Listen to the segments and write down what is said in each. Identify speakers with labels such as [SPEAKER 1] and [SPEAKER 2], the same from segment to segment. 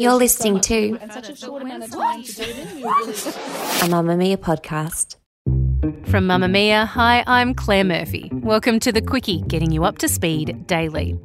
[SPEAKER 1] You're listening to a Mamamia podcast.
[SPEAKER 2] From Mamamia, hi, I'm Claire Murphy. Welcome to the Quicky, getting you up to speed daily.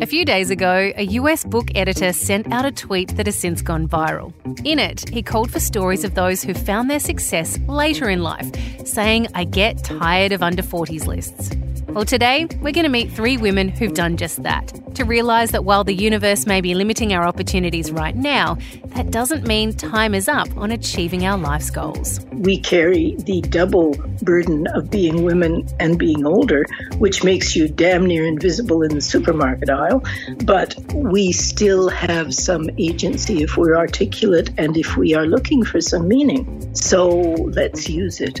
[SPEAKER 2] A few days ago, a US book editor sent out a tweet that has since gone viral. In it, he called for stories of those who found their success later in life, saying, I get tired of under 40s lists. Well, today we're going to meet three women who've done just that. To realise that while the universe may be limiting our opportunities right now, that doesn't mean time is up on achieving our life's goals.
[SPEAKER 3] We carry the double burden of being women and being older, which makes you damn near invisible in the supermarket aisle. But we still have some agency if we're articulate and if we are looking for some meaning. So let's use it.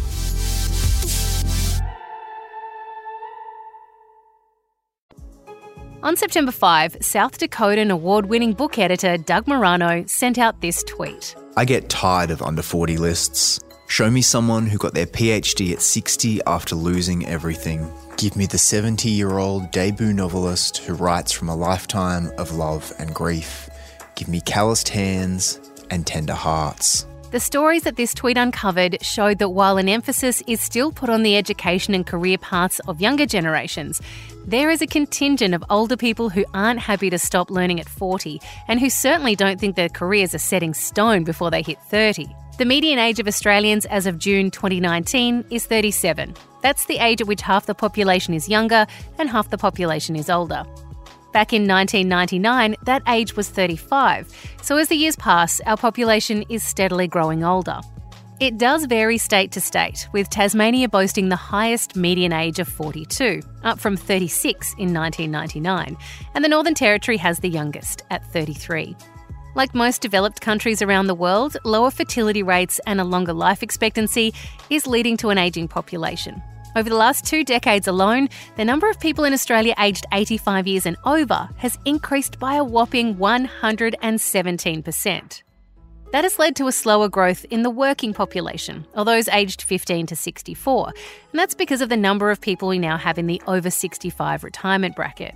[SPEAKER 2] On September 5, South Dakotan award winning book editor Doug Murano sent out this tweet
[SPEAKER 4] I get tired of under 40 lists. Show me someone who got their PhD at 60 after losing everything. Give me the 70 year old debut novelist who writes from a lifetime of love and grief. Give me calloused hands and tender hearts.
[SPEAKER 2] The stories that this tweet uncovered showed that while an emphasis is still put on the education and career paths of younger generations, there is a contingent of older people who aren't happy to stop learning at 40 and who certainly don't think their careers are set in stone before they hit 30. The median age of Australians as of June 2019 is 37. That's the age at which half the population is younger and half the population is older. Back in 1999, that age was 35, so as the years pass, our population is steadily growing older. It does vary state to state, with Tasmania boasting the highest median age of 42, up from 36 in 1999, and the Northern Territory has the youngest, at 33. Like most developed countries around the world, lower fertility rates and a longer life expectancy is leading to an ageing population. Over the last two decades alone, the number of people in Australia aged 85 years and over has increased by a whopping 117%. That has led to a slower growth in the working population, or those aged 15 to 64, and that's because of the number of people we now have in the over 65 retirement bracket.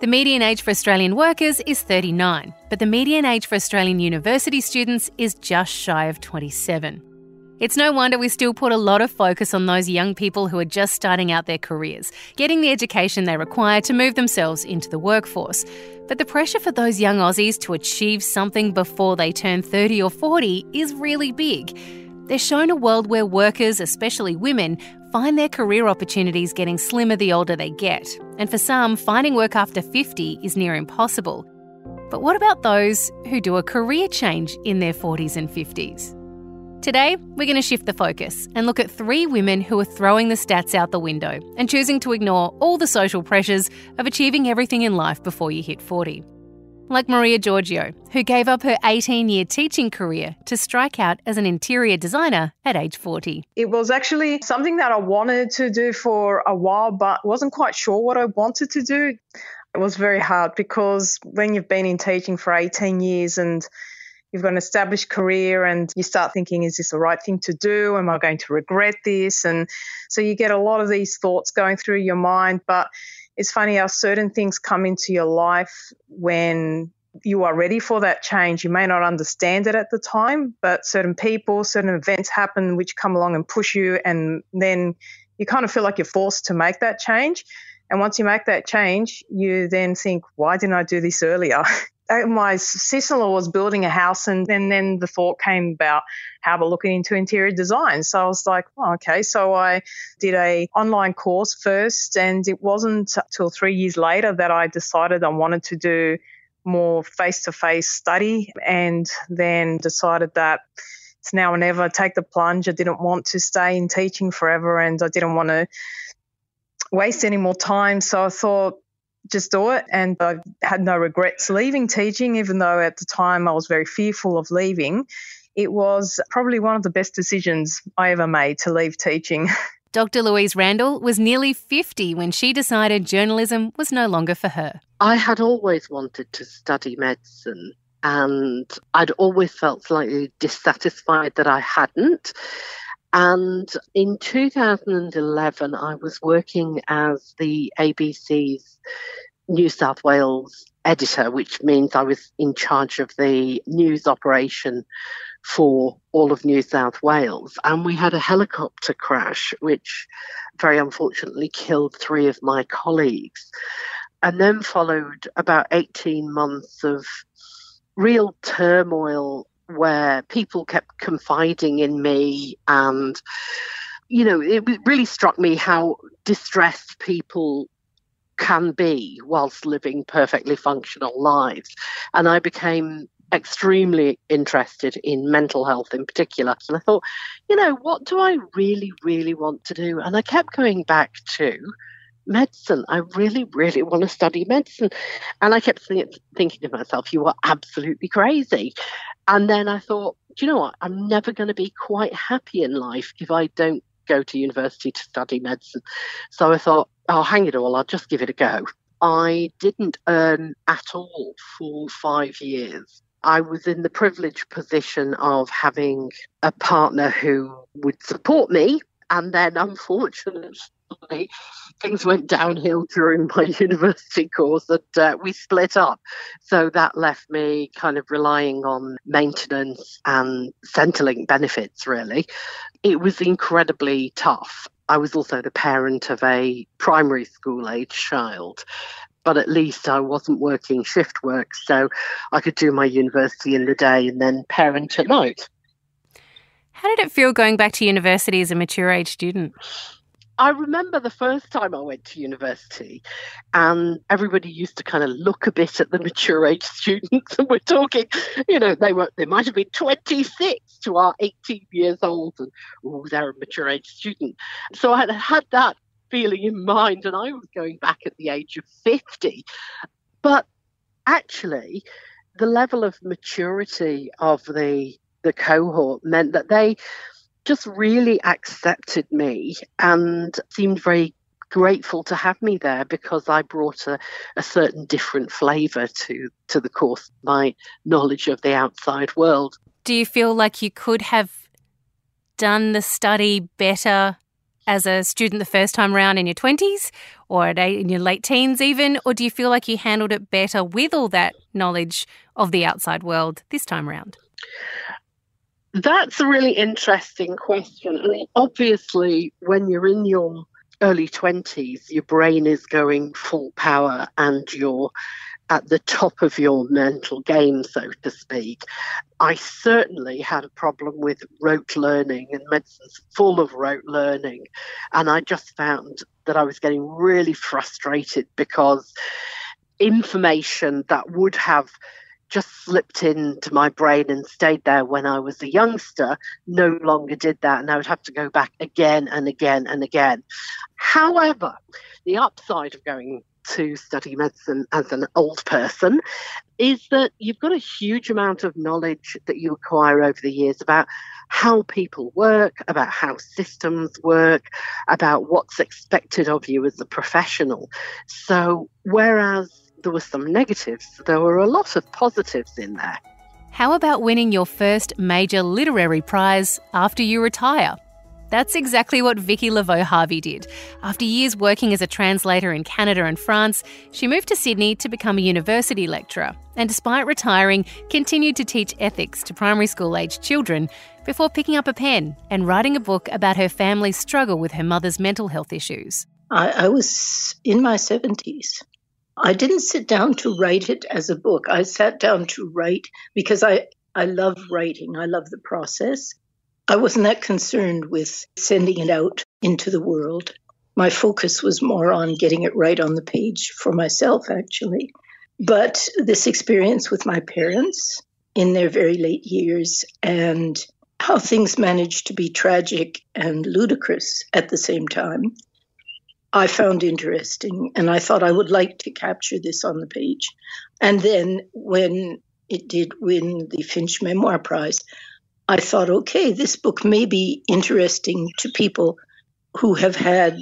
[SPEAKER 2] The median age for Australian workers is 39, but the median age for Australian university students is just shy of 27. It's no wonder we still put a lot of focus on those young people who are just starting out their careers, getting the education they require to move themselves into the workforce. But the pressure for those young Aussies to achieve something before they turn 30 or 40 is really big. They're shown a world where workers, especially women, find their career opportunities getting slimmer the older they get. And for some, finding work after 50 is near impossible. But what about those who do a career change in their 40s and 50s? Today, we're going to shift the focus and look at three women who are throwing the stats out the window and choosing to ignore all the social pressures of achieving everything in life before you hit 40. Like Maria Georgiou, who gave up her 18 year teaching career to strike out as an interior designer at age 40.
[SPEAKER 5] It was actually something that I wanted to do for a while, but wasn't quite sure what I wanted to do. It was very hard because when you've been in teaching for 18 years and you've got an established career and you start thinking, is this the right thing to do? Am I going to regret this? And so you get a lot of these thoughts going through your mind. But it's funny how certain things come into your life when you are ready for that change. You may not understand it at the time, but certain people, certain events happen which come along and push you, and then you kind of feel like you're forced to make that change. And once you make that change, you then think, why didn't I do this earlier? Uh, my sister-in-law was building a house and then, then the thought came about how about looking into interior design. So i was like oh, okay. So i did a online course first and it wasn't until three years later that i decided i wanted to do more face-to-face study and then decided that it's now or never take the plunge. I didn't want to stay in teaching forever and i didn't want to waste any more time. So i thought just do it. And I had no regrets leaving teaching, even though at the time I was very fearful of leaving. It was probably one of the best decisions I ever made to leave teaching.
[SPEAKER 2] Dr. Louise Randall was nearly 50 when she decided journalism was no longer for her.
[SPEAKER 6] I had always wanted to study medicine and I'd always felt slightly dissatisfied that I hadn't. And in 2011, I was working as the ABC's New South Wales editor, which means I was in charge of the news operation for all of New South Wales. And we had a helicopter crash, which very unfortunately killed three of my colleagues. And then followed about 18 months of real turmoil where people kept confiding in me and you know it really struck me how distressed people can be whilst living perfectly functional lives. And i became extremely interested in mental health in particular. And i thought you know what do i really really want to do? And i kept going back to medicine. I really, really want to study medicine. And I kept think, thinking to myself, you are absolutely crazy. And then I thought, do you know what? I'm never going to be quite happy in life if I don't go to university to study medicine. So I thought, oh, hang it all, I'll just give it a go. I didn't earn at all for five years. I was in the privileged position of having a partner who would support me. And then, unfortunately, things went downhill during my university course and uh, we split up. So that left me kind of relying on maintenance and Centrelink benefits, really. It was incredibly tough. I was also the parent of a primary school age child but at least I wasn't working shift work, so I could do my university in the day and then parent at night.
[SPEAKER 2] How did it feel going back to university as a mature age student?
[SPEAKER 6] I remember the first time I went to university, and everybody used to kind of look a bit at the mature age students, and we're talking, you know, they were they might have been 26 to our 18 years old, and oh, they're a mature age student. So I had had that feeling in mind, and I was going back at the age of 50, but actually, the level of maturity of the the cohort meant that they just really accepted me and seemed very grateful to have me there because I brought a, a certain different flavour to, to the course, my knowledge of the outside world.
[SPEAKER 2] Do you feel like you could have done the study better as a student the first time around in your 20s or in your late teens, even? Or do you feel like you handled it better with all that knowledge of the outside world this time around?
[SPEAKER 6] That's a really interesting question. I mean, obviously, when you're in your early 20s, your brain is going full power and you're at the top of your mental game, so to speak. I certainly had a problem with rote learning, and medicine's full of rote learning. And I just found that I was getting really frustrated because information that would have just slipped into my brain and stayed there when I was a youngster no longer did that. And I would have to go back again and again and again. However, the upside of going to study medicine as an old person is that you've got a huge amount of knowledge that you acquire over the years about how people work, about how systems work, about what's expected of you as a professional. So, whereas there were some negatives, there were a lot of positives in there.
[SPEAKER 2] How about winning your first major literary prize after you retire? That's exactly what Vicki Laveau-Harvie did. After years working as a translator in Canada and France, she moved to Sydney to become a university lecturer, and despite retiring, continued to teach ethics to primary school aged children before picking up a pen and writing a book about her family's struggle with her mother's mental health issues.
[SPEAKER 3] I, I was in my 70s. I didn't sit down to write it as a book. I sat down to write because I, I love writing, I love the process. I wasn't that concerned with sending it out into the world. My focus was more on getting it right on the page for myself, actually. But this experience with my parents in their very late years and how things managed to be tragic and ludicrous at the same time, I found interesting. And I thought I would like to capture this on the page. And then when it did win the Finch Memoir Prize, I thought, okay, this book may be interesting to people who have had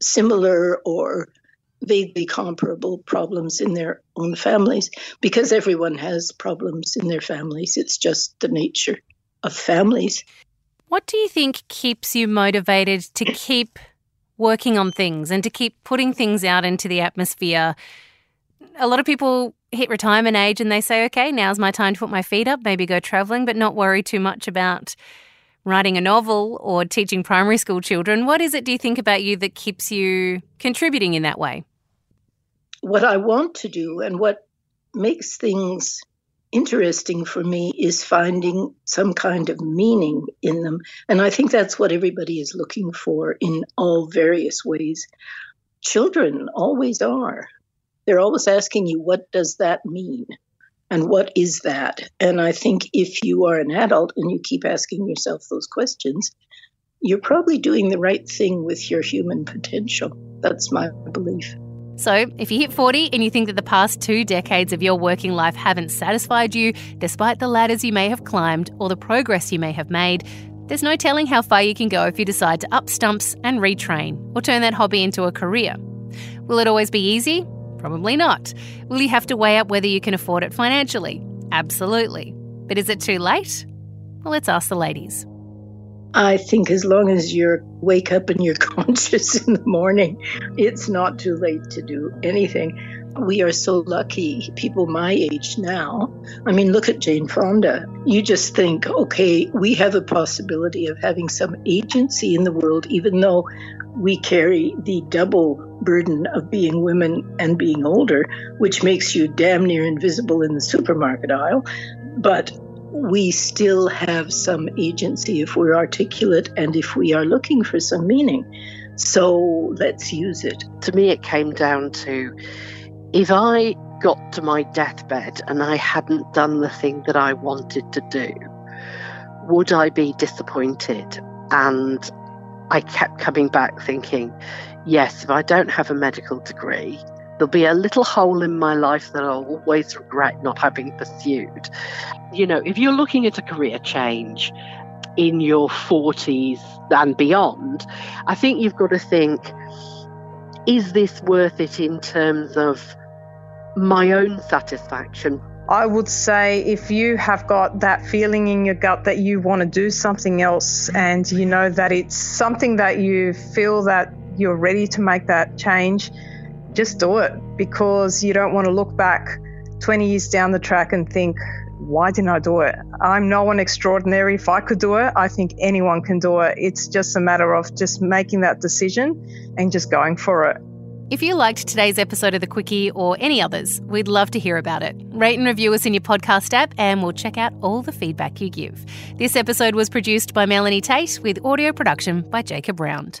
[SPEAKER 3] similar or vaguely comparable problems in their own families because everyone has problems in their families. It's just the nature of families.
[SPEAKER 2] What do you think keeps you motivated to keep working on things and to keep putting things out into the atmosphere? A lot of people hit retirement age and they say, okay, now's my time to put my feet up, maybe go traveling, but not worry too much about writing a novel or teaching primary school children. What is it, do you think, about you that keeps you contributing in that way?
[SPEAKER 3] What I want to do and what makes things interesting for me is finding some kind of meaning in them. And I think that's what everybody is looking for in all various ways. Children always are. They're always asking you, what does that mean? And what is that? And I think if you are an adult and you keep asking yourself those questions, you're probably doing the right thing with your human potential. That's my belief.
[SPEAKER 2] So, if you hit 40 and you think that the past two decades of your working life haven't satisfied you, despite the ladders you may have climbed or the progress you may have made, there's no telling how far you can go if you decide to up stumps and retrain or turn that hobby into a career. Will it always be easy? Probably not. Will you have to weigh up whether you can afford it financially? Absolutely. But is it too late? Well, let's ask the ladies.
[SPEAKER 3] I think as long as you wake up and you're conscious in the morning, it's not too late to do anything. We are so lucky, people my age now. I mean, look at Jane Fonda. You just think, okay, we have a possibility of having some agency in the world, even though we carry the double burden of being women and being older, which makes you damn near invisible in the supermarket aisle. But we still have some agency if we're articulate and if we are looking for some meaning. So let's use it.
[SPEAKER 6] To me, it came down to if I got to my deathbed and I hadn't done the thing that I wanted to do, would I be disappointed? And I kept coming back thinking, yes, if I don't have a medical degree, there'll be a little hole in my life that I'll always regret not having pursued. You know, if you're looking at a career change in your 40s and beyond, I think you've got to think is this worth it in terms of my own satisfaction?
[SPEAKER 5] I would say if you have got that feeling in your gut that you want to do something else and you know that it's something that you feel that you're ready to make that change, just do it because you don't want to look back 20 years down the track and think, why didn't I do it? I'm no one extraordinary. If I could do it, I think anyone can do it. It's just a matter of just making that decision and just going for it.
[SPEAKER 2] If you liked today's episode of The Quicky or any others, we'd love to hear about it. Rate and review us in your podcast app, and we'll check out all the feedback you give. This episode was produced by Melanie Tait with audio production by Jacob Round.